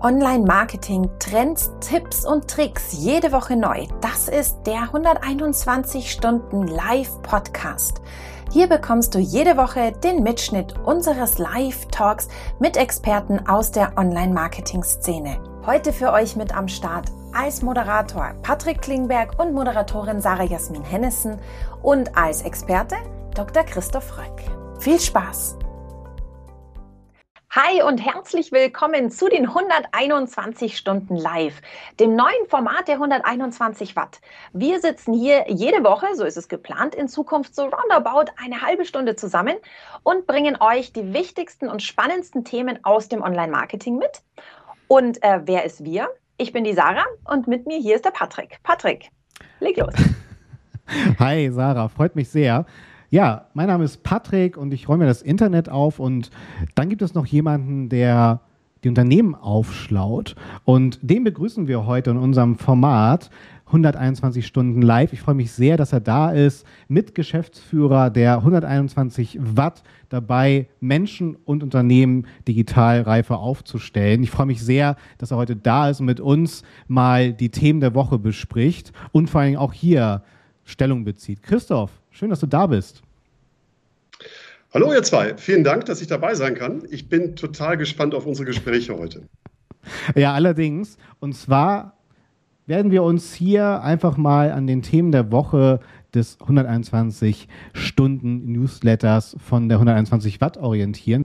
Online-Marketing, Trends, Tipps und Tricks jede Woche neu. Das ist der 121 Stunden Live-Podcast. Hier bekommst du jede Woche den Mitschnitt unseres Live-Talks mit Experten aus der Online-Marketing-Szene. Heute für euch mit am Start als Moderator Patrick Klingberg und Moderatorin Sarah Jasmin Hennessen und als Experte Dr. Christoph Röck. Viel Spaß! Hi und herzlich willkommen zu den 121 Stunden Live, dem neuen Format der 121 Watt. Wir sitzen hier jede Woche, so ist es geplant, in Zukunft so roundabout eine halbe Stunde zusammen und bringen euch die wichtigsten und spannendsten Themen aus dem Online-Marketing mit. Und äh, wer ist wir? Ich bin die Sarah und mit mir hier ist der Patrick. Patrick, leg los. Hi Sarah, freut mich sehr. Ja, mein Name ist Patrick und ich räume das Internet auf und dann gibt es noch jemanden, der die Unternehmen aufschlaut und den begrüßen wir heute in unserem Format 121 Stunden live. Ich freue mich sehr, dass er da ist, mit Geschäftsführer der 121 Watt dabei, Menschen und Unternehmen digital reifer aufzustellen. Ich freue mich sehr, dass er heute da ist und mit uns mal die Themen der Woche bespricht und vor allem auch hier Stellung bezieht. Christoph, schön, dass du da bist. Hallo ihr zwei, vielen Dank, dass ich dabei sein kann. Ich bin total gespannt auf unsere Gespräche heute. Ja, allerdings. Und zwar werden wir uns hier einfach mal an den Themen der Woche des 121 Stunden Newsletters von der 121 Watt orientieren.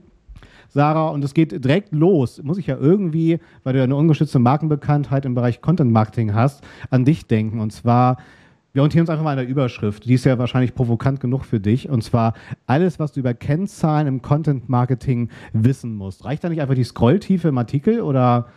Sarah, und es geht direkt los. Muss ich ja irgendwie, weil du ja eine ungeschützte Markenbekanntheit im Bereich Content Marketing hast, an dich denken. Und zwar wir orientieren uns einfach mal an der Überschrift. Die ist ja wahrscheinlich provokant genug für dich. Und zwar alles, was du über Kennzahlen im Content Marketing wissen musst. Reicht da nicht einfach die Scrolltiefe im Artikel oder?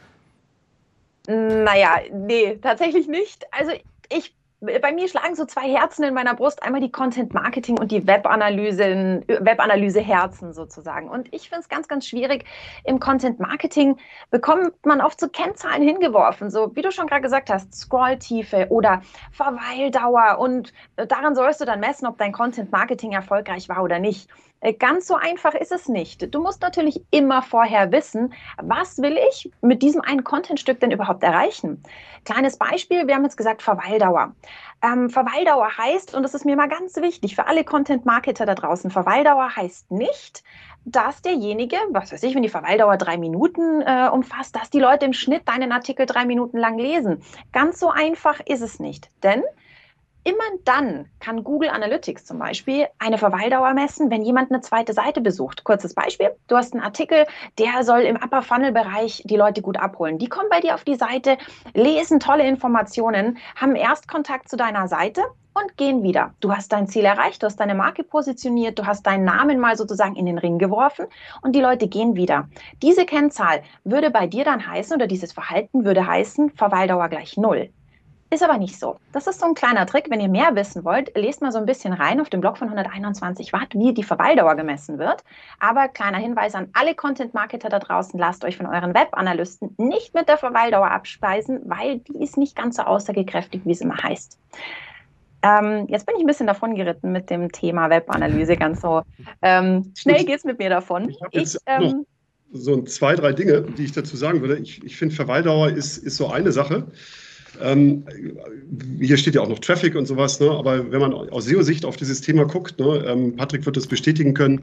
Naja, nee, tatsächlich nicht. Also ich bei mir schlagen so zwei Herzen in meiner Brust, einmal die Content Marketing und die Webanalyse, Webanalyse Herzen sozusagen. Und ich finde es ganz, ganz schwierig. Im Content Marketing bekommt man oft so Kennzahlen hingeworfen, so wie du schon gerade gesagt hast, Scrolltiefe oder Verweildauer. Und daran sollst du dann messen, ob dein Content Marketing erfolgreich war oder nicht. Äh, ganz so einfach ist es nicht. Du musst natürlich immer vorher wissen, was will ich mit diesem einen Contentstück denn überhaupt erreichen. Kleines Beispiel, wir haben jetzt gesagt Verweildauer. Ähm, Verweildauer heißt, und das ist mir mal ganz wichtig für alle Content-Marketer da draußen, Verweildauer heißt nicht, dass derjenige, was weiß ich, wenn die Verweildauer drei Minuten äh, umfasst, dass die Leute im Schnitt deinen Artikel drei Minuten lang lesen. Ganz so einfach ist es nicht. Denn Immer dann kann Google Analytics zum Beispiel eine Verweildauer messen, wenn jemand eine zweite Seite besucht. Kurzes Beispiel. Du hast einen Artikel, der soll im Upper Funnel Bereich die Leute gut abholen. Die kommen bei dir auf die Seite, lesen tolle Informationen, haben Erstkontakt zu deiner Seite und gehen wieder. Du hast dein Ziel erreicht, du hast deine Marke positioniert, du hast deinen Namen mal sozusagen in den Ring geworfen und die Leute gehen wieder. Diese Kennzahl würde bei dir dann heißen oder dieses Verhalten würde heißen Verweildauer gleich null. Ist aber nicht so. Das ist so ein kleiner Trick. Wenn ihr mehr wissen wollt, lest mal so ein bisschen rein auf dem Blog von 121 Watt, wie die Verweildauer gemessen wird. Aber kleiner Hinweis an alle Content-Marketer da draußen, lasst euch von euren Webanalysten nicht mit der Verweildauer abspeisen, weil die ist nicht ganz so aussagekräftig, wie es immer heißt. Ähm, jetzt bin ich ein bisschen davon geritten mit dem Thema Webanalyse, ganz so ähm, schnell geht es mit mir davon. Ich, ähm, so zwei, drei Dinge, die ich dazu sagen würde. Ich, ich finde, Verweildauer ist, ist so eine Sache. Ähm, hier steht ja auch noch Traffic und sowas, ne? aber wenn man aus SEO-Sicht auf dieses Thema guckt, ne? ähm, Patrick wird das bestätigen können,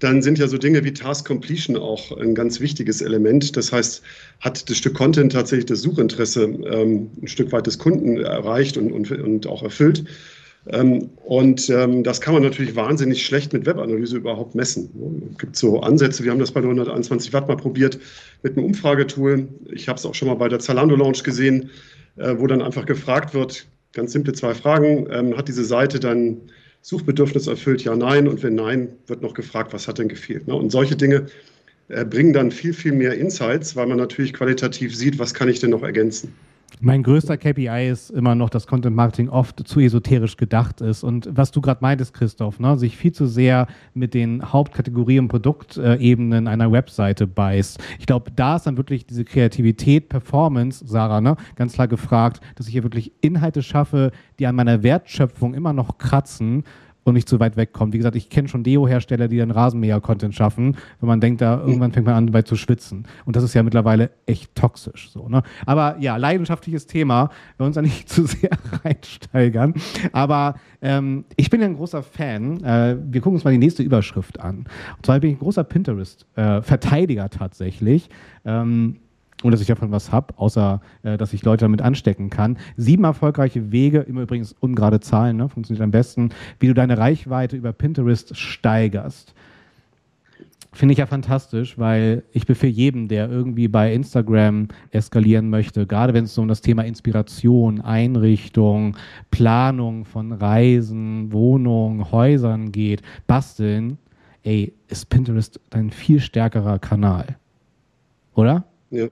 dann sind ja so Dinge wie Task Completion auch ein ganz wichtiges Element. Das heißt, hat das Stück Content tatsächlich das Suchinteresse ähm, ein Stück weit des Kunden erreicht und, und, und auch erfüllt. Ähm, und ähm, das kann man natürlich wahnsinnig schlecht mit Webanalyse überhaupt messen. Es gibt so Ansätze, wir haben das bei der 121 Watt mal probiert mit einem Umfragetool. Ich habe es auch schon mal bei der Zalando Launch gesehen wo dann einfach gefragt wird, ganz simple zwei Fragen, ähm, hat diese Seite dann Suchbedürfnis erfüllt, ja, nein, und wenn nein, wird noch gefragt, was hat denn gefehlt. Ne? Und solche Dinge äh, bringen dann viel, viel mehr Insights, weil man natürlich qualitativ sieht, was kann ich denn noch ergänzen. Mein größter KPI ist immer noch, dass Content Marketing oft zu esoterisch gedacht ist. Und was du gerade meintest, Christoph, ne, sich viel zu sehr mit den Hauptkategorien und Produktebenen einer Webseite beißt. Ich glaube, da ist dann wirklich diese Kreativität, Performance, Sarah, ne, ganz klar gefragt, dass ich hier wirklich Inhalte schaffe, die an meiner Wertschöpfung immer noch kratzen und nicht zu weit wegkommt. Wie gesagt, ich kenne schon Deo-Hersteller, die dann Rasenmäher-Content schaffen, wenn man denkt, da irgendwann fängt man an, dabei zu schwitzen. Und das ist ja mittlerweile echt toxisch. So, ne? Aber ja, leidenschaftliches Thema. Wir uns da nicht zu sehr reinsteigern. Aber ähm, ich bin ja ein großer Fan. Äh, wir gucken uns mal die nächste Überschrift an. Und zwar bin ich ein großer Pinterest-Verteidiger äh, tatsächlich. Ähm, und dass ich davon was habe, außer äh, dass ich Leute damit anstecken kann. Sieben erfolgreiche Wege, immer übrigens ungerade Zahlen, ne, funktioniert am besten, wie du deine Reichweite über Pinterest steigerst. Finde ich ja fantastisch, weil ich befehle jedem, der irgendwie bei Instagram eskalieren möchte, gerade wenn es so um das Thema Inspiration, Einrichtung, Planung von Reisen, Wohnungen, Häusern geht, basteln, ey, ist Pinterest ein viel stärkerer Kanal. Oder? Ja.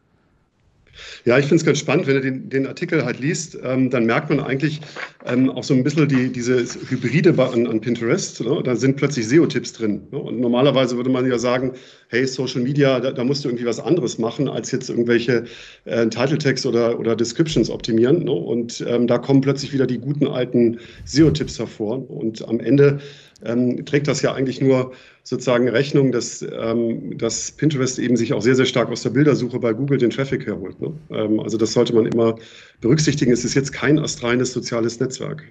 Ja, ich finde es ganz spannend, wenn du den, den Artikel halt liest, ähm, dann merkt man eigentlich ähm, auch so ein bisschen die, diese Hybride an, an Pinterest. Ne? Da sind plötzlich SEO-Tipps drin. Ne? Und normalerweise würde man ja sagen, hey, Social Media, da, da, musst du irgendwie was anderes machen, als jetzt irgendwelche äh, Title-Tags oder, oder Descriptions optimieren. Ne? Und ähm, da kommen plötzlich wieder die guten alten SEO-Tipps hervor. Und am Ende ähm, trägt das ja eigentlich nur sozusagen Rechnung, dass, ähm, dass Pinterest eben sich auch sehr, sehr stark aus der Bildersuche bei Google den Traffic herholt. Ne? Ähm, also das sollte man immer berücksichtigen. Es ist jetzt kein astreines soziales Netzwerk.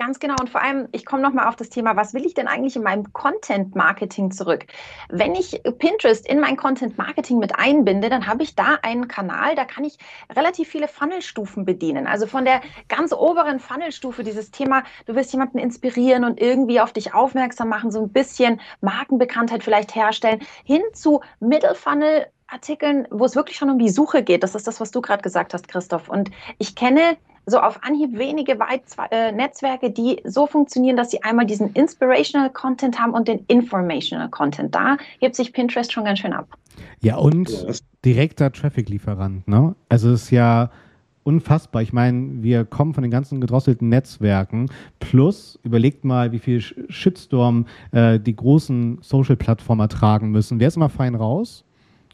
Ganz genau. Und vor allem, ich komme nochmal auf das Thema, was will ich denn eigentlich in meinem Content-Marketing zurück? Wenn ich Pinterest in mein Content-Marketing mit einbinde, dann habe ich da einen Kanal, da kann ich relativ viele Funnelstufen bedienen. Also von der ganz oberen Funnelstufe, dieses Thema, du wirst jemanden inspirieren und irgendwie auf dich aufmerksam machen, so ein bisschen Markenbekanntheit vielleicht herstellen, hin zu Middle Funnel Artikeln, wo es wirklich schon um die Suche geht. Das ist das, was du gerade gesagt hast, Christoph. Und ich kenne so auf Anhieb wenige Weit äh, Netzwerke, die so funktionieren, dass sie einmal diesen Inspirational Content haben und den Informational Content. Da gibt sich Pinterest schon ganz schön ab. Ja, und direkter Traffic-Lieferant. Ne? Also es ist ja unfassbar. Ich meine, wir kommen von den ganzen gedrosselten Netzwerken. Plus, überlegt mal, wie viel Shitstorm äh, die großen Social-Plattformen ertragen müssen. Wer ist immer fein raus?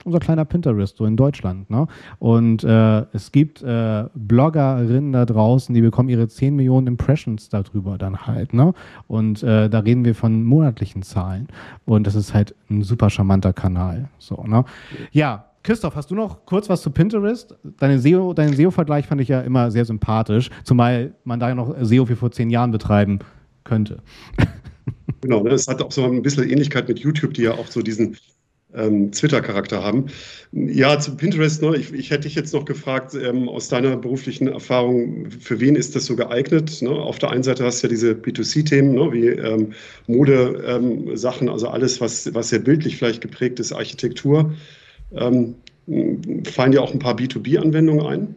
Unser kleiner Pinterest, so in Deutschland. Ne? Und äh, es gibt äh, Bloggerinnen da draußen, die bekommen ihre 10 Millionen Impressions darüber dann halt. Ne? Und äh, da reden wir von monatlichen Zahlen. Und das ist halt ein super charmanter Kanal. So, ne? Ja, Christoph, hast du noch kurz was zu Pinterest? Deine SEO, deinen SEO-Vergleich fand ich ja immer sehr sympathisch, zumal man da ja noch SEO wie vor zehn Jahren betreiben könnte. Genau, ne? es hat auch so ein bisschen Ähnlichkeit mit YouTube, die ja auch so diesen ähm, Twitter-Charakter haben. Ja, zu Pinterest, ne, ich, ich, hätte dich jetzt noch gefragt, ähm, aus deiner beruflichen Erfahrung, für wen ist das so geeignet? Ne? Auf der einen Seite hast du ja diese B2C-Themen, ne, wie ähm, Mode-Sachen, ähm, also alles, was, was sehr bildlich vielleicht geprägt ist, Architektur. Ähm, fallen dir auch ein paar B2B-Anwendungen ein?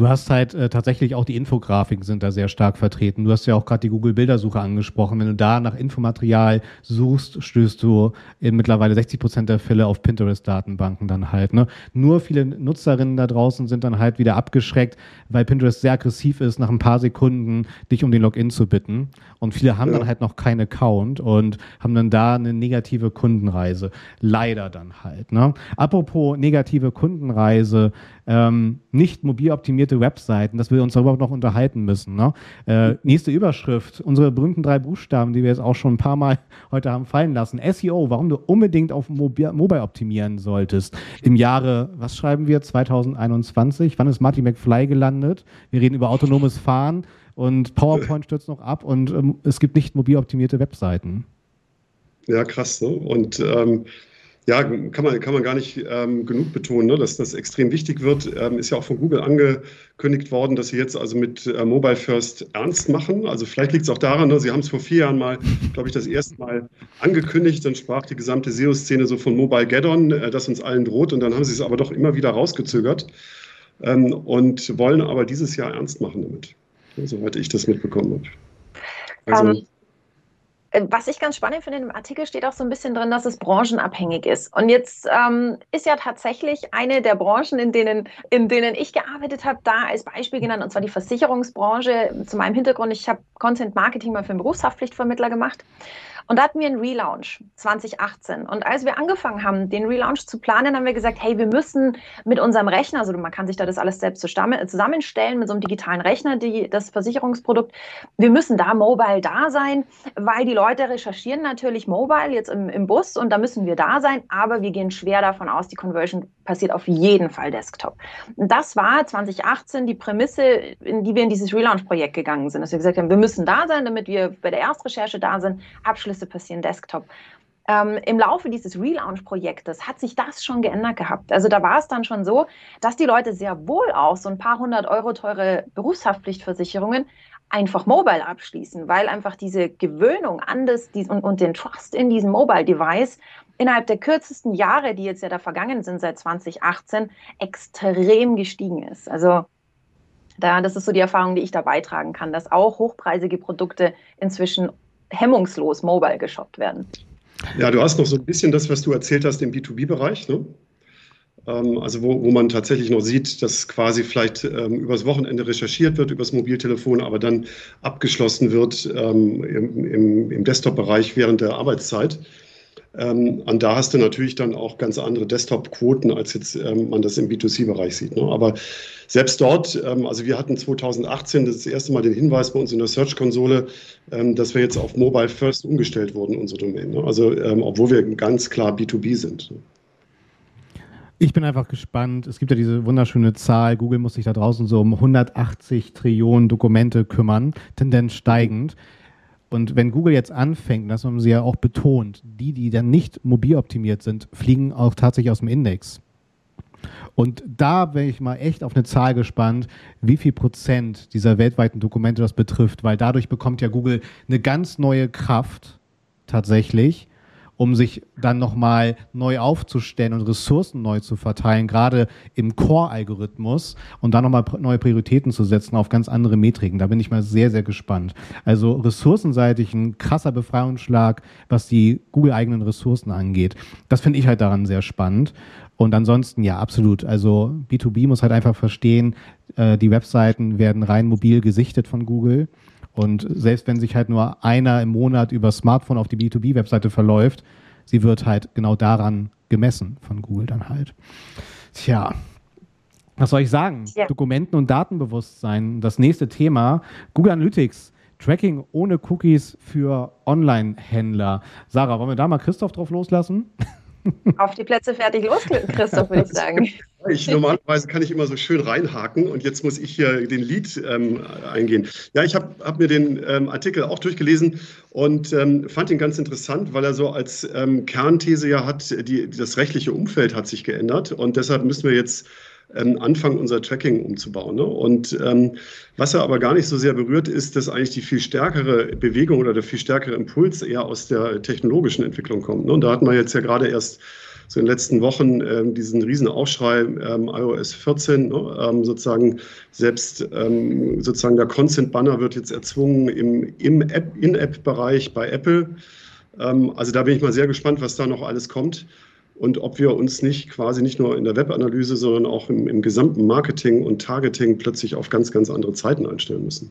Du hast halt äh, tatsächlich auch die Infografiken sind da sehr stark vertreten. Du hast ja auch gerade die Google-Bildersuche angesprochen. Wenn du da nach Infomaterial suchst, stößt du in mittlerweile 60 Prozent der Fälle auf Pinterest-Datenbanken dann halt. Ne? Nur viele Nutzerinnen da draußen sind dann halt wieder abgeschreckt, weil Pinterest sehr aggressiv ist, nach ein paar Sekunden dich um den Login zu bitten. Und viele haben ja. dann halt noch keinen Account und haben dann da eine negative Kundenreise. Leider dann halt. Ne? Apropos negative Kundenreise, ähm, nicht mobil optimierte Webseiten, dass wir uns darüber noch unterhalten müssen. Ne? Äh, nächste Überschrift, unsere berühmten drei Buchstaben, die wir jetzt auch schon ein paar Mal heute haben fallen lassen. SEO, warum du unbedingt auf Mobi Mobile optimieren solltest. Im Jahre, was schreiben wir, 2021? Wann ist Marty McFly gelandet? Wir reden über autonomes Fahren und PowerPoint stürzt noch ab und ähm, es gibt nicht mobil optimierte Webseiten. Ja, krass. Ne? Und ähm, ja, kann man, kann man gar nicht ähm, genug betonen, ne, dass das extrem wichtig wird. Ähm, ist ja auch von Google angekündigt worden, dass sie jetzt also mit äh, Mobile First ernst machen. Also vielleicht liegt es auch daran, ne, sie haben es vor vier Jahren mal, glaube ich, das erste Mal angekündigt. Dann sprach die gesamte SEO-Szene so von Mobile Gaddon, äh, das uns allen droht. Und dann haben sie es aber doch immer wieder rausgezögert ähm, und wollen aber dieses Jahr ernst machen damit, soweit ich das mitbekommen habe. Also, um äh, was ich ganz spannend finde, im Artikel steht auch so ein bisschen drin, dass es branchenabhängig ist. Und jetzt ähm, ist ja tatsächlich eine der Branchen, in denen, in denen ich gearbeitet habe, da als Beispiel genannt, und zwar die Versicherungsbranche. Zu meinem Hintergrund, ich habe Content Marketing mal für einen Berufshaftpflichtvermittler gemacht. Und da hatten wir einen Relaunch 2018. Und als wir angefangen haben, den Relaunch zu planen, haben wir gesagt, hey, wir müssen mit unserem Rechner, also man kann sich da das alles selbst zusammenstellen mit so einem digitalen Rechner, die, das Versicherungsprodukt, wir müssen da mobile da sein, weil die Leute recherchieren natürlich mobile jetzt im, im Bus und da müssen wir da sein, aber wir gehen schwer davon aus, die Conversion passiert auf jeden Fall Desktop. Das war 2018 die Prämisse, in die wir in dieses Relaunch-Projekt gegangen sind, dass wir gesagt haben, wir müssen da sein, damit wir bei der Erstrecherche da sind, Abschlüsse passieren Desktop. Ähm, Im Laufe dieses Relaunch-Projektes hat sich das schon geändert gehabt. Also da war es dann schon so, dass die Leute sehr wohl auch so ein paar hundert Euro teure Berufshaftpflichtversicherungen einfach mobile abschließen, weil einfach diese Gewöhnung an das und, und den Trust in diesem Mobile-Device innerhalb der kürzesten Jahre, die jetzt ja da vergangen sind seit 2018, extrem gestiegen ist. Also da, das ist so die Erfahrung, die ich da beitragen kann, dass auch hochpreisige Produkte inzwischen hemmungslos mobile geshoppt werden. Ja, du hast noch so ein bisschen das, was du erzählt hast im B2B-Bereich. Ne? Ähm, also wo, wo man tatsächlich noch sieht, dass quasi vielleicht ähm, übers Wochenende recherchiert wird, übers Mobiltelefon, aber dann abgeschlossen wird ähm, im, im, im Desktop-Bereich während der Arbeitszeit. Ähm, und da hast du natürlich dann auch ganz andere Desktop-Quoten, als jetzt ähm, man das im B2C-Bereich sieht. Ne? Aber selbst dort, ähm, also wir hatten 2018 das erste Mal den Hinweis bei uns in der Search-Konsole, ähm, dass wir jetzt auf Mobile First umgestellt wurden, unsere Domain. Ne? Also ähm, obwohl wir ganz klar B2B sind. Ne? Ich bin einfach gespannt. Es gibt ja diese wunderschöne Zahl. Google muss sich da draußen so um 180 Trillionen Dokumente kümmern, Tendenz steigend. Und wenn Google jetzt anfängt, das haben sie ja auch betont, die, die dann nicht mobil optimiert sind, fliegen auch tatsächlich aus dem Index. Und da bin ich mal echt auf eine Zahl gespannt, wie viel Prozent dieser weltweiten Dokumente das betrifft, weil dadurch bekommt ja Google eine ganz neue Kraft tatsächlich, um sich dann nochmal neu aufzustellen und Ressourcen neu zu verteilen, gerade im Core-Algorithmus und dann nochmal neue Prioritäten zu setzen auf ganz andere Metriken. Da bin ich mal sehr, sehr gespannt. Also ressourcenseitig ein krasser Befreiungsschlag, was die Google-eigenen Ressourcen angeht. Das finde ich halt daran sehr spannend. Und ansonsten, ja, absolut. Also B2B muss halt einfach verstehen, äh, die Webseiten werden rein mobil gesichtet von Google. Und selbst wenn sich halt nur einer im Monat über Smartphone auf die B2B-Webseite verläuft, sie wird halt genau daran gemessen von Google dann halt. Tja, was soll ich sagen? Ja. Dokumenten- und Datenbewusstsein. Das nächste Thema, Google Analytics. Tracking ohne Cookies für Online-Händler. Sarah, wollen wir da mal Christoph drauf loslassen? Auf die Plätze fertig los, Christoph, würde ich sagen. Ich, normalerweise kann ich immer so schön reinhaken und jetzt muss ich hier den Lied ähm, eingehen. Ja, ich habe hab mir den ähm, Artikel auch durchgelesen und ähm, fand ihn ganz interessant, weil er so als ähm, Kernthese ja hat, die, das rechtliche Umfeld hat sich geändert und deshalb müssen wir jetzt ähm, anfangen, unser Tracking umzubauen. Ne? Und ähm, was er aber gar nicht so sehr berührt, ist, dass eigentlich die viel stärkere Bewegung oder der viel stärkere Impuls eher aus der technologischen Entwicklung kommt. Ne? Und da hatten wir jetzt ja gerade erst so in den letzten Wochen ähm, diesen riesen Aufschrei ähm, iOS 14, ne, ähm, sozusagen selbst ähm, sozusagen der Consent Banner wird jetzt erzwungen im, im App, In-App-Bereich bei Apple. Ähm, also da bin ich mal sehr gespannt, was da noch alles kommt und ob wir uns nicht quasi nicht nur in der Webanalyse, sondern auch im, im gesamten Marketing und Targeting plötzlich auf ganz, ganz andere Zeiten einstellen müssen.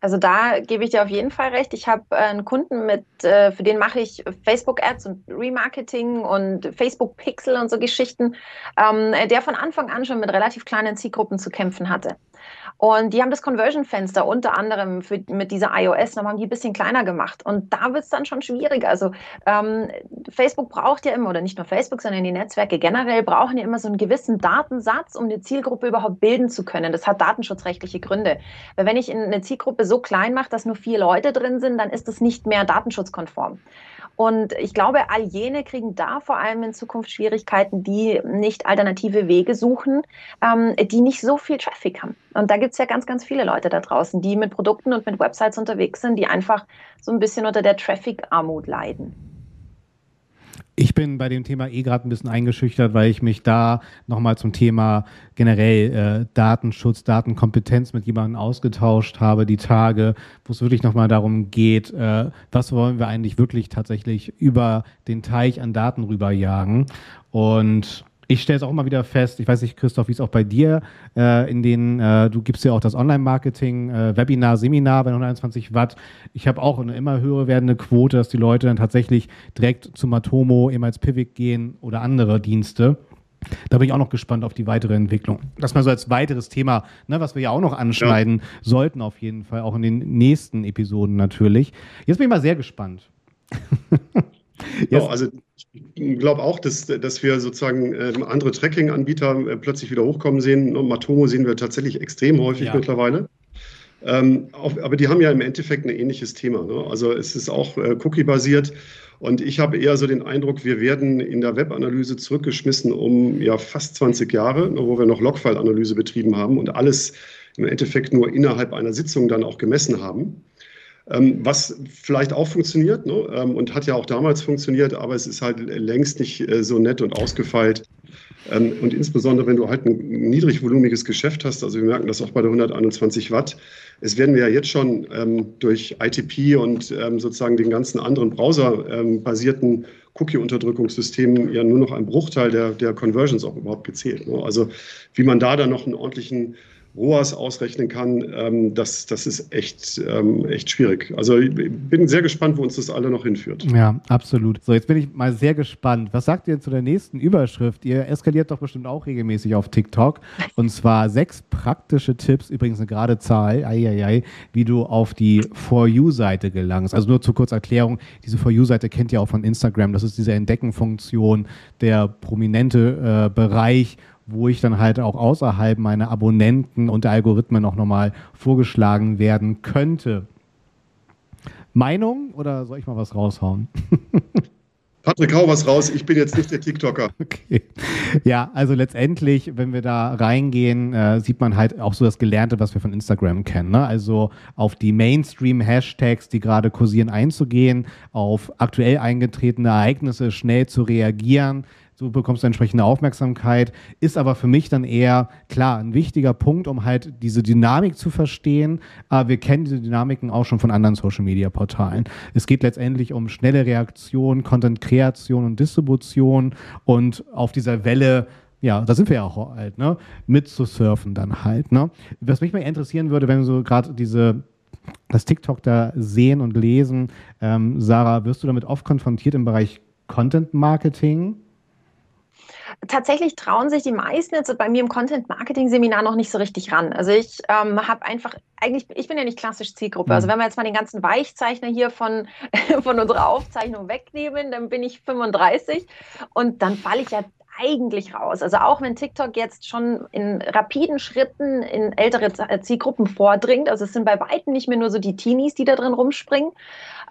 Also da gebe ich dir auf jeden Fall recht. Ich habe äh, einen Kunden mit, äh, für den mache ich Facebook-Ads und Remarketing und Facebook-Pixel und so Geschichten, ähm, der von Anfang an schon mit relativ kleinen Zielgruppen zu kämpfen hatte. Und die haben das Conversion-Fenster unter anderem für, mit dieser iOS nochmal ein bisschen kleiner gemacht. Und da wird es dann schon schwieriger. Also ähm, Facebook braucht ja immer, oder nicht nur Facebook, sondern die Netzwerke generell brauchen ja immer so einen gewissen Datensatz, um eine Zielgruppe überhaupt bilden zu können. Das hat datenschutzrechtliche Gründe. Weil wenn ich eine Zielgruppe so klein mache, dass nur vier Leute drin sind, dann ist das nicht mehr datenschutzkonform. Und ich glaube, all jene kriegen da vor allem in Zukunft Schwierigkeiten, die nicht alternative Wege suchen, ähm, die nicht so viel Traffic haben. Und da gibt es ja ganz, ganz viele Leute da draußen, die mit Produkten und mit Websites unterwegs sind, die einfach so ein bisschen unter der Traffic-Armut leiden. Ich bin bei dem Thema eh gerade ein bisschen eingeschüchtert, weil ich mich da nochmal zum Thema generell äh, Datenschutz, Datenkompetenz mit jemandem ausgetauscht habe, die Tage, wo es wirklich nochmal darum geht, äh, was wollen wir eigentlich wirklich tatsächlich über den Teich an Daten rüberjagen. Und Ich stelle es auch immer wieder fest, ich weiß nicht, Christoph, wie es auch bei dir äh, in den, äh, du gibst ja auch das Online-Marketing, äh, Webinar, Seminar bei 121 Watt. Ich habe auch eine immer höher werdende Quote, dass die Leute dann tatsächlich direkt zu Matomo, eben als Pivot gehen oder andere Dienste. Da bin ich auch noch gespannt auf die weitere Entwicklung. Das mal so als weiteres Thema, ne, was wir ja auch noch anschneiden ja. sollten, auf jeden Fall, auch in den nächsten Episoden natürlich. Jetzt bin ich mal sehr gespannt. ja, also ich glaube auch, dass, dass wir sozusagen äh, andere Tracking-Anbieter äh, plötzlich wieder hochkommen sehen. Und Matomo sehen wir tatsächlich extrem häufig ja. mittlerweile. Ähm, auch, aber die haben ja im Endeffekt ein ähnliches Thema. Ne? Also es ist auch äh, Cookie-basiert. Und ich habe eher so den Eindruck, wir werden in der Webanalyse zurückgeschmissen um ja fast 20 Jahre, wo wir noch Logfile-Analyse betrieben haben und alles im Endeffekt nur innerhalb einer Sitzung dann auch gemessen haben. Ähm, was vielleicht auch funktioniert ne? ähm, und hat ja auch damals funktioniert, aber es ist halt längst nicht äh, so nett und ausgefeilt. Ähm, und insbesondere, wenn du halt ein niedrigvolumiges Geschäft hast, also wir merken das auch bei der 121 Watt, es werden wir ja jetzt schon ähm, durch ITP und ähm, sozusagen den ganzen anderen browserbasierten Cookie-Unterdrückungssystemen ja nur noch ein Bruchteil der, der Conversions auch überhaupt gezählt. Ne? Also wie man da dann noch einen ordentlichen ROAS ausrechnen kann, ähm, das, das ist echt, ähm, echt schwierig. Also ich bin sehr gespannt, wo uns das alle noch hinführt. Ja, absolut. So, jetzt bin ich mal sehr gespannt. Was sagt ihr zu der nächsten Überschrift? Ihr eskaliert doch bestimmt auch regelmäßig auf TikTok. Und zwar sechs praktische Tipps, übrigens eine gerade Zahl, ei, ei, ei, wie du auf die For You-Seite gelangst. Also nur zur Kurzerklärung, diese For You-Seite kennt ihr auch von Instagram. Das ist diese Entdeckenfunktion, der prominente äh, Bereich, wo ich dann halt auch außerhalb meiner Abonnenten und der Algorithmen auch nochmal vorgeschlagen werden könnte. Meinung oder soll ich mal was raushauen? Patrick, hau was raus. Ich bin jetzt nicht der TikToker. Okay. Ja, also letztendlich, wenn wir da reingehen, äh, sieht man halt auch so das Gelernte, was wir von Instagram kennen. Ne? Also auf die Mainstream-Hashtags, die gerade kursieren, einzugehen, auf aktuell eingetretene Ereignisse schnell zu reagieren, so bekommst du entsprechende Aufmerksamkeit. Ist aber für mich dann eher, klar, ein wichtiger Punkt, um halt diese Dynamik zu verstehen. Aber wir kennen diese Dynamiken auch schon von anderen Social-Media-Portalen. Es geht letztendlich um schnelle Reaktion, Content-Kreation und Distribution und auf dieser Welle ja, da sind wir ja auch halt, ne, mit zu surfen dann halt, ne. Was mich mal interessieren würde, wenn wir so gerade diese das TikTok da sehen und lesen, ähm, Sarah, wirst du damit oft konfrontiert im Bereich Content Marketing? Tatsächlich trauen sich die meisten jetzt bei mir im Content-Marketing-Seminar noch nicht so richtig ran. Also ich ähm, habe einfach, eigentlich, ich bin ja nicht klassisch Zielgruppe. Also mhm. wenn wir jetzt mal den ganzen Weichzeichner hier von, von unserer Aufzeichnung wegnehmen, dann bin ich 35 und dann falle ich ja eigentlich raus. Also auch wenn TikTok jetzt schon in rapiden Schritten in ältere Zielgruppen vordringt, also es sind bei weitem nicht mehr nur so die Teenies, die da drin rumspringen,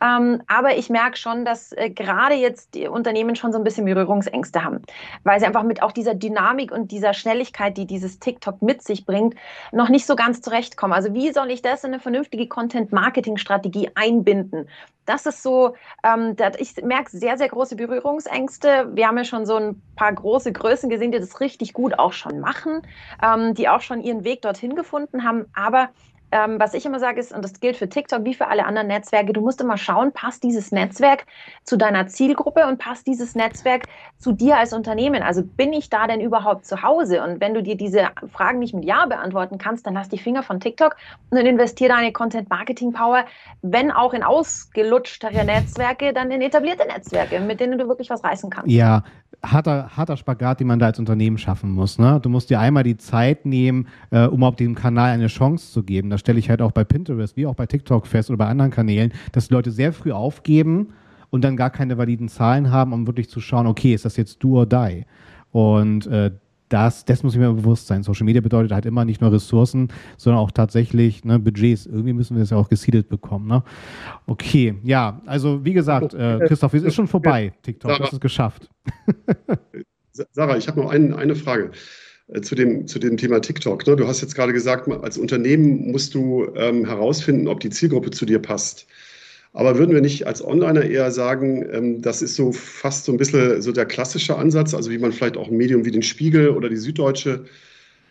ähm, aber ich merke schon, dass äh, gerade jetzt die Unternehmen schon so ein bisschen Berührungsängste haben, weil sie einfach mit auch dieser Dynamik und dieser Schnelligkeit, die dieses TikTok mit sich bringt, noch nicht so ganz zurechtkommen. Also wie soll ich das in eine vernünftige Content-Marketing-Strategie einbinden? Das ist so, ähm, ich merke sehr, sehr große Berührungsängste. Wir haben ja schon so ein paar große Größen gesehen, die das richtig gut auch schon machen, ähm, die auch schon ihren Weg dorthin gefunden haben. Aber ähm, was ich immer sage ist, und das gilt für TikTok wie für alle anderen Netzwerke, du musst immer schauen, passt dieses Netzwerk zu deiner Zielgruppe und passt dieses Netzwerk zu dir als Unternehmen? Also bin ich da denn überhaupt zu Hause? Und wenn du dir diese Fragen nicht mit Ja beantworten kannst, dann lass die Finger von TikTok und investiere deine Content-Marketing-Power, wenn auch in ausgelutschtere Netzwerke, dann in etablierte Netzwerke, mit denen du wirklich was reißen kannst. Ja, harter, harter Spagat, den man da als Unternehmen schaffen muss. Ne? Du musst dir einmal die Zeit nehmen, äh, um auf dem Kanal eine Chance zu geben. Das stelle ich halt auch bei Pinterest, wie auch bei TikTok fest oder bei anderen Kanälen, dass die Leute sehr früh aufgeben und dann gar keine validen Zahlen haben, um wirklich zu schauen, okay, ist das jetzt do or die? Und äh, das, das muss ich mir bewusst sein. Social Media bedeutet halt immer nicht nur Ressourcen, sondern auch tatsächlich ne, Budgets. Irgendwie müssen wir das ja auch gesiedelt bekommen. Ne? Okay, ja, also wie gesagt, äh, Christoph, es ist schon vorbei, TikTok, Sarah, das ist geschafft. Sarah, ich habe noch ein, eine Frage äh, zu dem, zu dem Thema TikTok. Ne? Du hast jetzt gerade gesagt, als Unternehmen musst du ähm, herausfinden, ob die Zielgruppe zu dir passt. Aber würden wir nicht als Onliner eher sagen, ähm, das ist so fast so ein bisschen so der klassische Ansatz, also wie man vielleicht auch ein Medium wie den Spiegel oder die Süddeutsche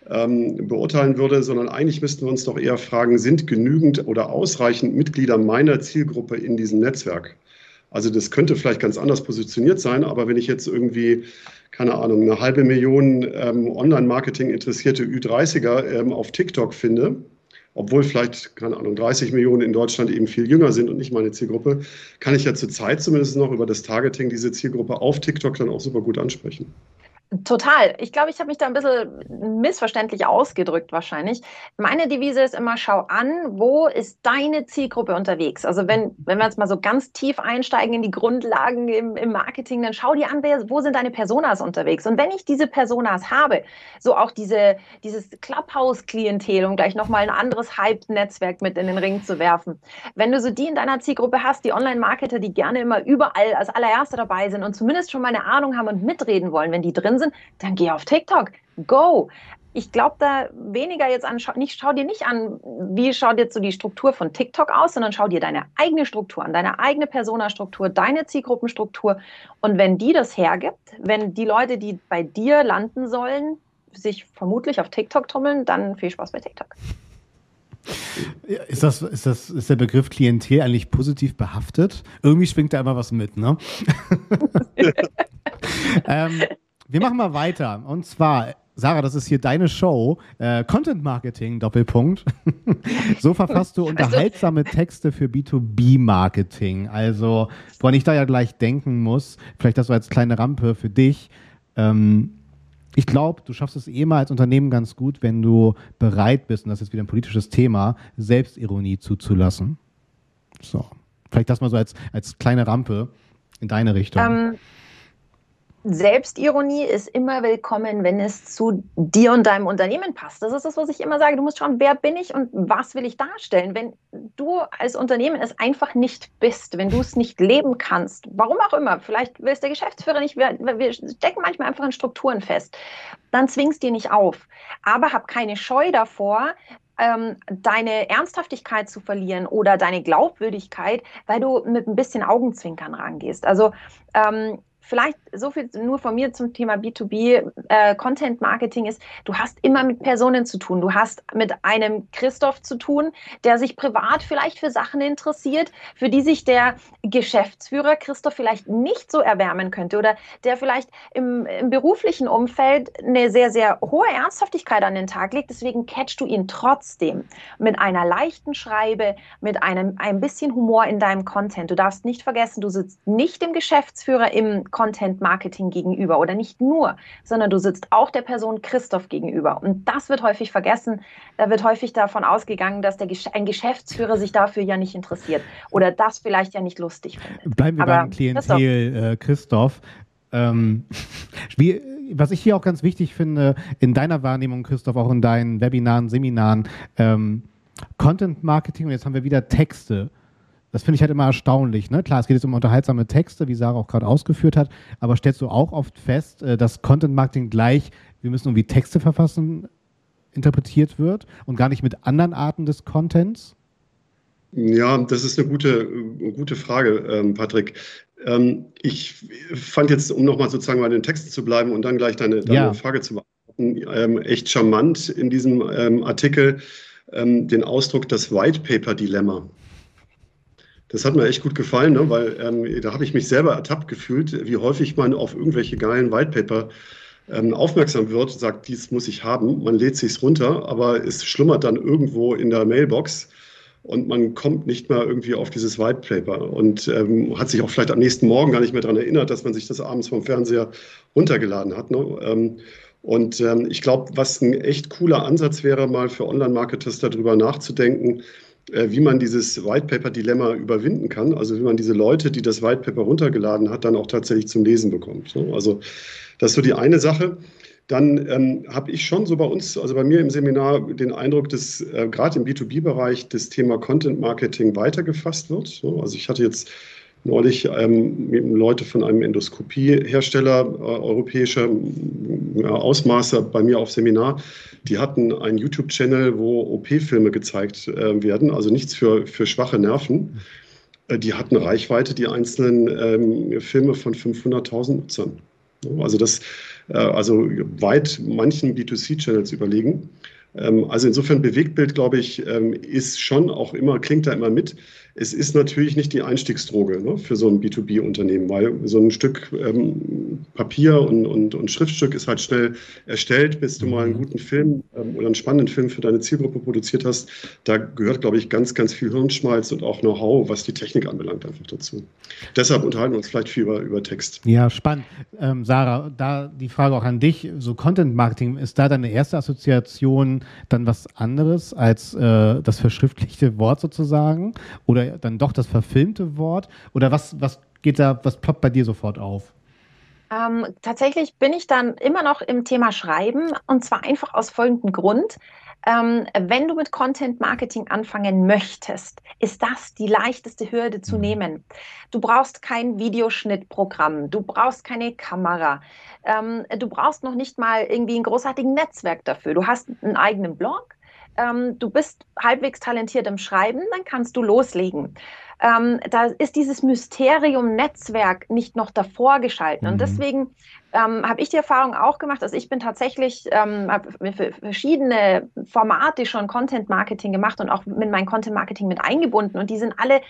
ähm, beurteilen würde, sondern eigentlich müssten wir uns doch eher fragen, sind genügend oder ausreichend Mitglieder meiner Zielgruppe in diesem Netzwerk? Also das könnte vielleicht ganz anders positioniert sein, aber wenn ich jetzt irgendwie keine Ahnung, eine halbe Million ähm, Online-Marketing interessierte Ü30er ähm, auf TikTok finde, obwohl vielleicht, keine Ahnung, 30 Millionen in Deutschland eben viel jünger sind und nicht meine Zielgruppe, kann ich ja zurzeit zumindest noch über das Targeting diese Zielgruppe auf TikTok dann auch super gut ansprechen. Total. Ich glaube, ich habe mich da ein bisschen missverständlich ausgedrückt wahrscheinlich. Meine Devise ist immer, schau an, wo ist deine Zielgruppe unterwegs? Also wenn, wenn wir jetzt mal so ganz tief einsteigen in die Grundlagen im, im Marketing, dann schau dir an, wer, wo sind deine Personas unterwegs? Und wenn ich diese Personas habe, so auch diese, dieses Clubhouse-Klientel, um gleich nochmal ein anderes Hype-Netzwerk mit in den Ring zu werfen. Wenn du so die in deiner Zielgruppe hast, die Online-Marketer, die gerne immer überall als allererste dabei sind und zumindest schon mal eine Ahnung haben und mitreden wollen, wenn die drin sind, dann geh auf TikTok. Go. Ich glaube da weniger jetzt an, nicht, schau dir nicht an, wie schaut jetzt so die Struktur von TikTok aus, sondern schau dir deine eigene Struktur an, deine eigene Personastruktur, deine Zielgruppenstruktur. Und wenn die das hergibt, wenn die Leute, die bei dir landen sollen, sich vermutlich auf TikTok tummeln, dann viel Spaß bei TikTok. Ist, das, ist, das, ist der Begriff Klientel eigentlich positiv behaftet? Irgendwie schwingt da immer was mit, ne? ähm, wir machen mal weiter. Und zwar, Sarah, das ist hier deine Show. Äh, Content Marketing, Doppelpunkt. so verfasst du unterhaltsame Texte für B2B-Marketing. Also, woran ich da ja gleich denken muss, vielleicht das so als kleine Rampe für dich. Ähm, ich glaube, du schaffst es eh mal als Unternehmen ganz gut, wenn du bereit bist, und das ist wieder ein politisches Thema, Selbstironie zuzulassen. So. Vielleicht das mal so als, als kleine Rampe in deine Richtung. Ähm, Selbstironie ist immer willkommen, wenn es zu dir und deinem Unternehmen passt. Das ist das, was ich immer sage. Du musst schauen, wer bin ich und was will ich darstellen. Wenn du als Unternehmen es einfach nicht bist, wenn du es nicht leben kannst, warum auch immer, vielleicht will es der Geschäftsführer nicht, wir, wir stecken manchmal einfach in Strukturen fest, dann zwingst dir nicht auf. Aber hab keine Scheu davor, ähm, deine Ernsthaftigkeit zu verlieren oder deine Glaubwürdigkeit, weil du mit ein bisschen Augenzwinkern rangehst. Also ähm, vielleicht so viel nur von mir zum Thema B2B äh, Content Marketing ist, du hast immer mit Personen zu tun. Du hast mit einem Christoph zu tun, der sich privat vielleicht für Sachen interessiert, für die sich der Geschäftsführer Christoph vielleicht nicht so erwärmen könnte oder der vielleicht im, im beruflichen Umfeld eine sehr, sehr hohe Ernsthaftigkeit an den Tag legt. Deswegen catchst du ihn trotzdem mit einer leichten Schreibe, mit einem ein bisschen Humor in deinem Content. Du darfst nicht vergessen, du sitzt nicht dem Geschäftsführer im Content Marketing gegenüber oder nicht nur, sondern du sitzt auch der Person Christoph gegenüber. Und das wird häufig vergessen. Da wird häufig davon ausgegangen, dass der, ein Geschäftsführer sich dafür ja nicht interessiert oder das vielleicht ja nicht lustig findet. Bleiben wir Aber beim Klientel Christoph. Äh, Christoph. Ähm, wie, was ich hier auch ganz wichtig finde, in deiner Wahrnehmung, Christoph, auch in deinen Webinaren, Seminaren, ähm, Content Marketing und jetzt haben wir wieder Texte. Das finde ich halt immer erstaunlich. Ne? Klar, es geht jetzt um unterhaltsame Texte, wie Sarah auch gerade ausgeführt hat, aber stellst du auch oft fest, äh, dass Content Marketing gleich, wir müssen irgendwie Texte verfassen, interpretiert wird und gar nicht mit anderen Arten des Contents? Ja, das ist eine gute, gute Frage, ähm, Patrick. Ähm, ich fand jetzt, um nochmal sozusagen bei den Texten zu bleiben und dann gleich deine, deine ja. Frage zu beantworten, ähm, echt charmant in diesem Artikel den Ausdruck das White Paper Dilemma. Das hat mir echt gut gefallen, ne? weil ähm, da habe ich mich selber ertappt gefühlt, wie häufig man auf irgendwelche geilen Whitepaper ähm, aufmerksam wird, sagt, dies muss ich haben. Man lädt sich's runter, aber es schlummert dann irgendwo in der Mailbox und man kommt nicht mehr irgendwie auf dieses Whitepaper und ähm, hat sich auch vielleicht am nächsten Morgen gar nicht mehr daran erinnert, dass man sich das abends vom Fernseher runtergeladen hat. Ne? Ähm, und ähm, ich glaube, was ein echt cooler Ansatz wäre, mal für Online-Marketers darüber nachzudenken, wie man dieses White Paper Dilemma überwinden kann. Also wie man diese Leute, die das White Paper runtergeladen hat, dann auch tatsächlich zum Lesen bekommt. Also das ist so die eine Sache. Dann ähm, habe ich schon so bei uns, also bei mir im Seminar, den Eindruck, dass äh, gerade im B2B-Bereich das Thema Content Marketing weitergefasst wird. Also ich hatte jetzt neulich ähm, Leute von einem Endoskopiehersteller äh, europäischer äh, Ausmaße bei mir auf Seminar. Die hatten einen YouTube-Channel, wo OP-Filme gezeigt äh, werden, also nichts für, für schwache Nerven. Äh, die hatten Reichweite, die einzelnen ähm, Filme von 500.000 Nutzern. Also das, äh, also weit manchen B2C-Channels überlegen. Ähm, also insofern Bewegtbild, glaube ich, ähm, ist schon auch immer, klingt da immer mit. Es ist natürlich nicht die Einstiegsdroge ne, für so ein B2B-Unternehmen, weil so ein Stück ähm, Papier und, und, und, Schriftstück ist halt schnell erstellt, bis du mal einen guten Film ähm, oder einen spannenden Film für deine Zielgruppe produziert hast. Da gehört, glaube ich, ganz, ganz viel Hirnschmalz und auch Know-how, was die Technik anbelangt, einfach dazu. Deshalb unterhalten wir uns vielleicht viel über, über Text. Ja, spannend. Ähm, Sarah, da die Frage auch an dich. So Content Marketing, ist da deine erste Assoziation dann was anderes als äh, das verschriftlichte Wort sozusagen? Oder dann doch das verfilmte Wort? Oder was, was geht da, was ploppt bei dir sofort auf? Ähm, tatsächlich bin ich dann immer noch im Thema Schreiben und zwar einfach aus folgendem Grund. Ähm, wenn du mit Content Marketing anfangen möchtest, ist das die leichteste Hürde zu mhm. nehmen. Du brauchst kein Videoschnittprogramm, du brauchst keine Kamera, ähm, du brauchst noch nicht mal irgendwie ein großartiges Netzwerk dafür. Du hast einen eigenen Blog, ähm, du bist halbwegs talentiert im Schreiben, dann kannst du loslegen. Ähm, da ist dieses Mysterium-Netzwerk nicht noch davor geschalten. Mhm. Und deswegen ähm, habe ich die Erfahrung auch gemacht. Also ich bin tatsächlich, ähm, habe verschiedene Formate schon Content-Marketing gemacht und auch mit meinem Content-Marketing mit eingebunden. Und die sind alle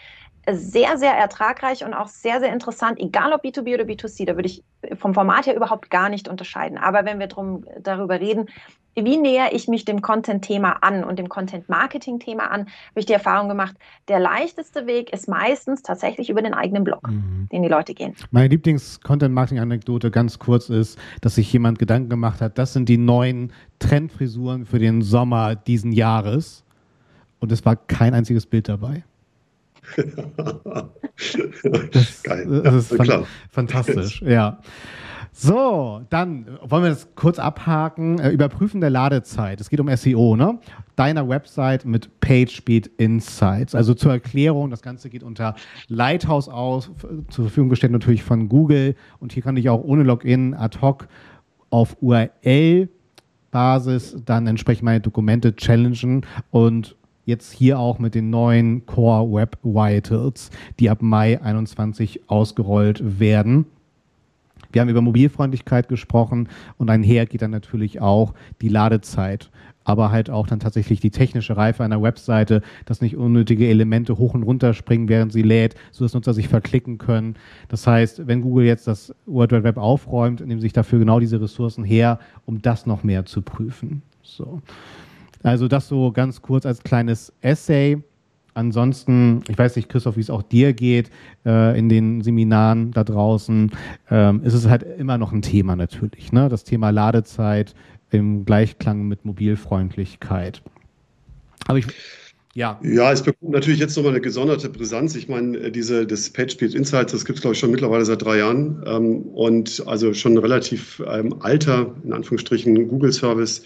sehr, sehr ertragreich und auch sehr, sehr interessant, egal ob B2B oder B2C. Da würde ich vom Format her überhaupt gar nicht unterscheiden. Aber wenn wir drum, darüber reden, wie nähere ich mich dem Content-Thema an und dem Content-Marketing-Thema an, habe ich die Erfahrung gemacht, der leichteste Weg ist meistens tatsächlich über den eigenen Blog, mhm. den die Leute gehen. Meine Lieblings-Content-Marketing-Anekdote ganz kurz ist, dass sich jemand Gedanken gemacht hat, das sind die neuen Trendfrisuren für den Sommer diesen Jahres und es war kein einziges Bild dabei. Das, Geil. Das ist ja, fantastisch, ja. So, dann wollen wir das kurz abhaken. Äh, Überprüfen der Ladezeit. Es geht um SEO, ne? Deiner Website mit PageSpeed Insights. Also zur Erklärung, das Ganze geht unter Lighthouse aus, zur Verfügung gestellt natürlich von Google. Und hier kann ich auch ohne Login ad hoc auf URL-Basis dann entsprechend meine Dokumente challengen und jetzt hier auch mit den neuen Core Web Vitals, die ab Mai 21 ausgerollt werden. Wir haben über Mobilfreundlichkeit gesprochen und einher geht dann natürlich auch die Ladezeit, aber halt auch dann tatsächlich die technische Reife einer Webseite, dass nicht unnötige Elemente hoch und runter springen, während sie lädt, sodass Nutzer sich verklicken können. Das heißt, wenn Google jetzt das World Wide Web aufräumt, nehmen sich dafür genau diese Ressourcen her, um das noch mehr zu prüfen. So. Also das so ganz kurz als kleines Essay. Ansonsten, ich weiß nicht, Christoph, wie es auch dir geht äh, in den Seminaren da draußen, ähm, ist es halt immer noch ein Thema natürlich. Ne? Das Thema Ladezeit im Gleichklang mit Mobilfreundlichkeit. Aber ich, ja. Ja, es bekommt natürlich jetzt nochmal eine gesonderte Brisanz. Ich meine, äh, diese, das PageSpeed Insights, das gibt es, glaube ich, schon mittlerweile seit drei Jahren. Ähm, und also schon relativ ähm, alter, in Anführungsstrichen, Google-Service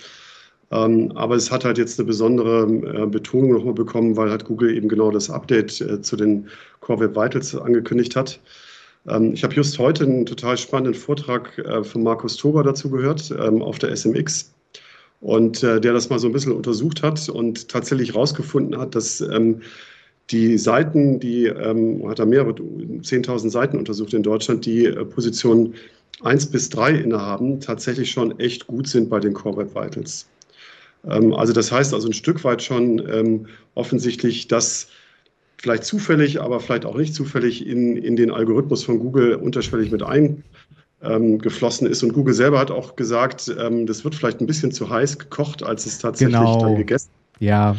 aber es hat halt jetzt eine besondere äh, Betonung nochmal bekommen, weil halt Google eben genau das Update äh, zu den Core Web Vitals angekündigt hat. Ähm, ich habe just heute einen total spannenden Vortrag äh, von Markus Tober dazu gehört ähm, auf der SMX und der das mal so ein bisschen untersucht hat und tatsächlich herausgefunden hat, dass die Seiten, die ähm, hat er mehrere 10.000 Seiten untersucht in Deutschland, die äh, Position 1 bis 3 innehaben, tatsächlich schon echt gut sind bei den Core Web Vitals. Ähm, also das heißt also ein Stück weit schon ähm, offensichtlich, dass vielleicht zufällig, aber vielleicht auch nicht zufällig in, in den Algorithmus von Google unterschwellig mit eingeflossen ähm, ist. Und Google selber hat auch gesagt, das wird vielleicht ein bisschen zu heiß gekocht, als es tatsächlich genau. dann gegessen wird. Ja.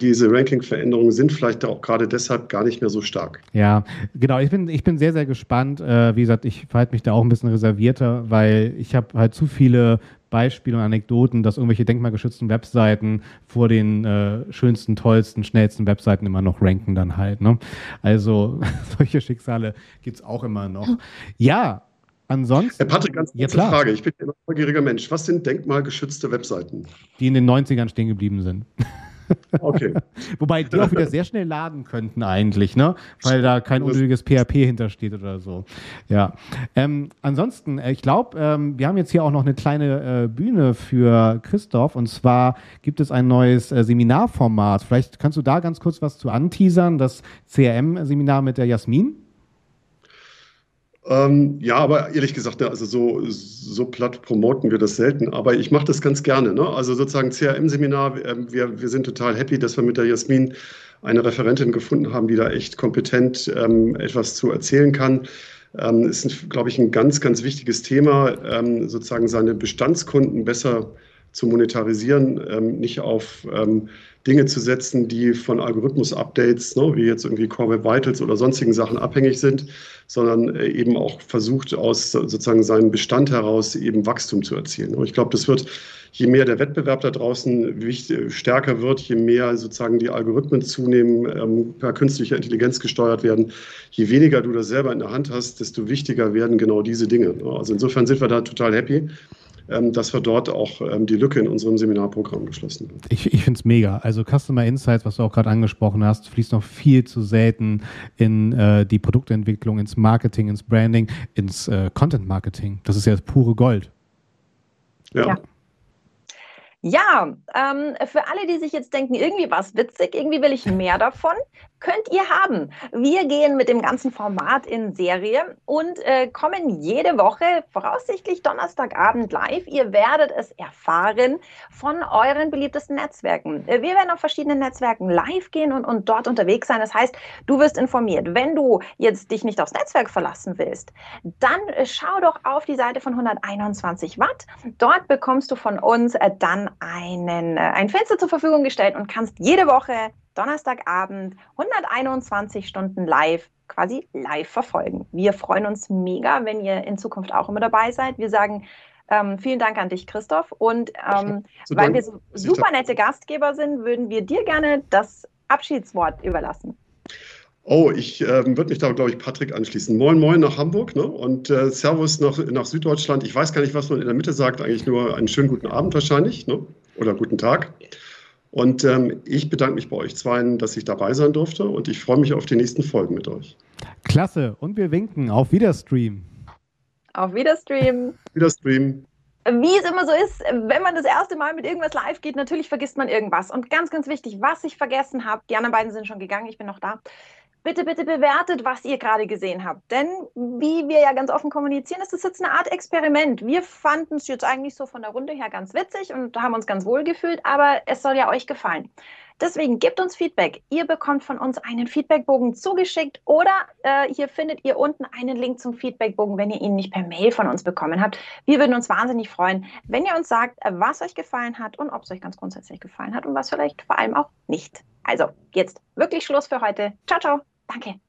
Diese Ranking-Veränderungen sind vielleicht auch gerade deshalb gar nicht mehr so stark. Ja, genau. Ich bin, ich bin sehr, sehr gespannt. Äh, wie gesagt, ich verhalte mich da auch ein bisschen reservierter, weil ich habe halt zu viele Beispiele und Anekdoten, dass irgendwelche denkmalgeschützten Webseiten vor den äh, schönsten, tollsten, schnellsten Webseiten immer noch ranken dann halt. Ne? Also solche Schicksale gibt es auch immer noch. Ja, ansonsten. Herr Patrick, ganz kurze ja, Frage. Ich bin ein neugieriger Mensch. Was sind denkmalgeschützte Webseiten? Die in den 90ern stehen geblieben sind. Okay. Wobei die auch wieder sehr schnell laden könnten eigentlich, ne? Weil da kein unnötiges PHP hintersteht oder so. Ja. Ähm, ansonsten, äh, ich glaube, ähm, wir haben jetzt hier auch noch eine kleine äh, Bühne für Christoph und zwar gibt es ein neues äh, Seminarformat. Vielleicht kannst du da ganz kurz was zu anteasern, das CRM-Seminar mit der Jasmin? Ähm, ja, aber ehrlich gesagt, ne, also so, so platt promoten wir das selten. Aber ich mache das ganz gerne. Ne? Also sozusagen CRM-Seminar, äh, wir, wir sind total happy, dass wir mit der Jasmin eine Referentin gefunden haben, die da echt kompetent ähm, etwas zu erzählen kann. Ähm, ist, glaube ich, ein ganz, ganz wichtiges Thema, ähm, sozusagen seine Bestandskunden besser zu monetarisieren, ähm, nicht auf ähm, Dinge zu setzen, die von Algorithmus-Updates, ne, wie jetzt irgendwie Core Web Vitals oder sonstigen Sachen abhängig sind, sondern äh, eben auch versucht, aus sozusagen seinem Bestand heraus eben Wachstum zu erzielen. Und ich glaube, das wird, je mehr der Wettbewerb da draußen wichtig, stärker wird, je mehr sozusagen die Algorithmen zunehmen, ähm, per künstlicher Intelligenz gesteuert werden, je weniger du das selber in der Hand hast, desto wichtiger werden genau diese Dinge. Also insofern sind wir da total happy. Ähm, dass wir dort auch ähm, die Lücke in unserem Seminarprogramm geschlossen haben. Ich, ich finde es mega. Also Customer Insights, was du auch gerade angesprochen hast, fließt noch viel zu selten in äh, die Produktentwicklung, ins Marketing, ins Branding, ins äh, Content Marketing. Das ist ja das pure Gold. ja. ja. Ja, ähm, für alle, die sich jetzt denken, irgendwie war es witzig, irgendwie will ich mehr davon, könnt ihr haben. Wir gehen mit dem ganzen Format in Serie und äh, kommen jede Woche, voraussichtlich Donnerstagabend live. Ihr werdet es erfahren von euren beliebtesten Netzwerken. Äh, wir werden auf verschiedenen Netzwerken live gehen und, und dort unterwegs sein. Das heißt, du wirst informiert. Wenn du jetzt dich nicht aufs Netzwerk verlassen willst, dann äh, schau doch auf die Seite von 121 Watt. Dort bekommst du von uns äh, dann einen, äh, ein Fenster zur Verfügung gestellt und kannst jede Woche Donnerstagabend 121 Stunden live quasi live verfolgen. Wir freuen uns mega, wenn ihr in Zukunft auch immer dabei seid. Wir sagen ähm, vielen Dank an dich, Christoph. Und ähm, weil wir so super nette Gastgeber sind, würden wir dir gerne das Abschiedswort überlassen. Oh, ich äh, würde mich da, glaube ich, Patrick anschließen. Moin, moin nach Hamburg ne? und äh, Servus nach, nach Süddeutschland. Ich weiß gar nicht, was man in der Mitte sagt, eigentlich nur einen schönen guten Abend wahrscheinlich ne? oder guten Tag. Und ähm, ich bedanke mich bei euch zweien, dass ich dabei sein durfte und ich freue mich auf die nächsten Folgen mit euch. Klasse. Und wir winken. Auf Wiederstream. Auf Wiederstream. Wiederstream. Wie es immer so ist, wenn man das erste Mal mit irgendwas live geht, natürlich vergisst man irgendwas. Und ganz, ganz wichtig, was ich vergessen habe, die anderen beiden sind schon gegangen, ich bin noch da bitte, bitte bewertet, was ihr gerade gesehen habt. Denn wie wir ja ganz offen kommunizieren, ist das jetzt eine Art Experiment. Wir fanden es jetzt eigentlich so von der Runde her ganz witzig und haben uns ganz wohl gefühlt, aber es soll ja euch gefallen. Deswegen gebt uns Feedback. Ihr bekommt von uns einen Feedbackbogen zugeschickt oder äh, hier findet ihr unten einen Link zum Feedbackbogen, wenn ihr ihn nicht per Mail von uns bekommen habt. Wir würden uns wahnsinnig freuen, wenn ihr uns sagt, was euch gefallen hat und ob es euch ganz grundsätzlich gefallen hat und was vielleicht vor allem auch nicht. Also jetzt wirklich Schluss für heute. Ciao, ciao. Danke.